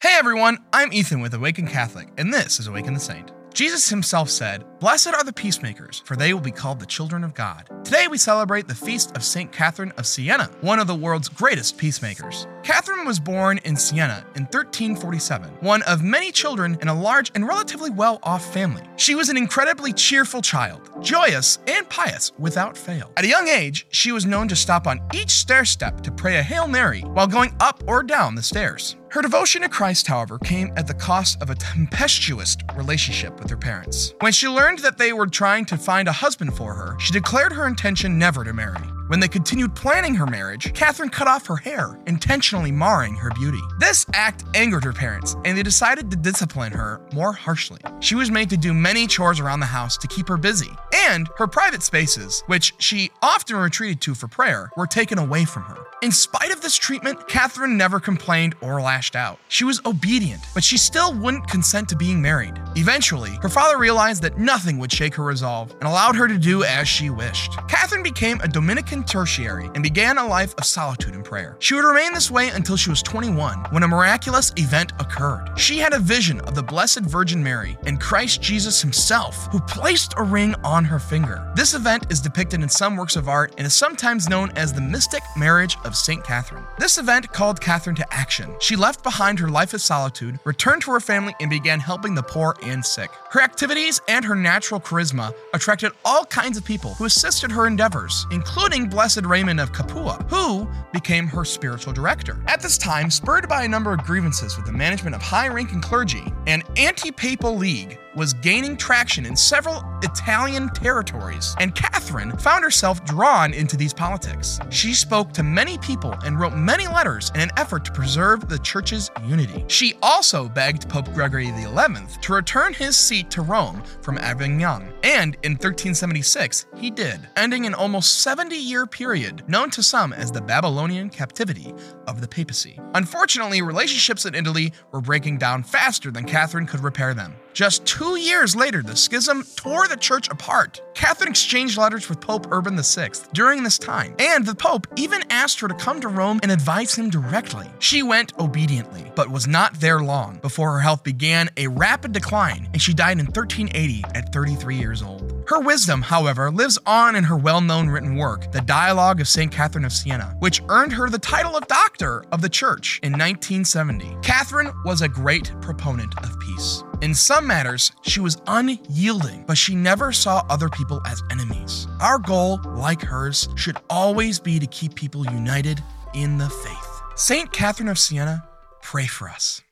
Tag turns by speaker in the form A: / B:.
A: Hey everyone, I'm Ethan with Awaken Catholic, and this is Awaken the Saint. Jesus himself said, Blessed are the peacemakers, for they will be called the children of God. Today we celebrate the feast of St. Catherine of Siena, one of the world's greatest peacemakers. Catherine was born in Siena in 1347, one of many children in a large and relatively well off family. She was an incredibly cheerful child, joyous and pious without fail. At a young age, she was known to stop on each stair step to pray a Hail Mary while going up or down the stairs. Her devotion to Christ, however, came at the cost of a tempestuous relationship with her parents. When she learned that they were trying to find a husband for her, she declared her intention never to marry. When they continued planning her marriage, Catherine cut off her hair, intentionally marring her beauty. This act angered her parents, and they decided to discipline her more harshly. She was made to do many chores around the house to keep her busy, and her private spaces, which she often retreated to for prayer, were taken away from her. In spite of this treatment, Catherine never complained or lashed out. She was obedient, but she still wouldn't consent to being married. Eventually, her father realized that nothing would shake her resolve and allowed her to do as she wished. Catherine became a Dominican tertiary and began a life of solitude and prayer. She would remain this way until she was 21, when a miraculous event occurred. She had a vision of the Blessed Virgin Mary and Christ Jesus himself, who placed a ring on her finger. This event is depicted in some works of art and is sometimes known as the mystic marriage of St. Catherine. This event called Catherine to action. She left behind her life of solitude, returned to her family, and began helping the poor and sick. Her activities and her natural charisma attracted all kinds of people who assisted her endeavors, including Blessed Raymond of Capua, who became her spiritual director. At this time, spurred by a number of grievances with the management of high ranking clergy, an anti papal league was gaining traction in several Italian territories, and Catherine found herself drawn into these politics. She spoke to many people and wrote many letters in an effort to preserve the church's unity. She also begged Pope Gregory XI to return his seat to Rome from Avignon, and in 1376 he did, ending an almost 70 year period known to some as the Babylonian captivity of the papacy. Unfortunately, relationships in Italy were breaking down faster than Catherine could repair them. Just two years later, the schism tore the church apart. Catherine exchanged letters with Pope Urban VI during this time, and the Pope even asked her to come to Rome and advise him directly. She went obediently, but was not there long before her health began a rapid decline, and she died in 1380 at 33 years old. Her wisdom, however, lives on in her well known written work, The Dialogue of St. Catherine of Siena, which earned her the title of Doctor of the Church in 1970. Catherine was a great proponent of peace. In some matters, she was unyielding, but she never saw other people as enemies. Our goal, like hers, should always be to keep people united in the faith. St. Catherine of Siena, pray for us.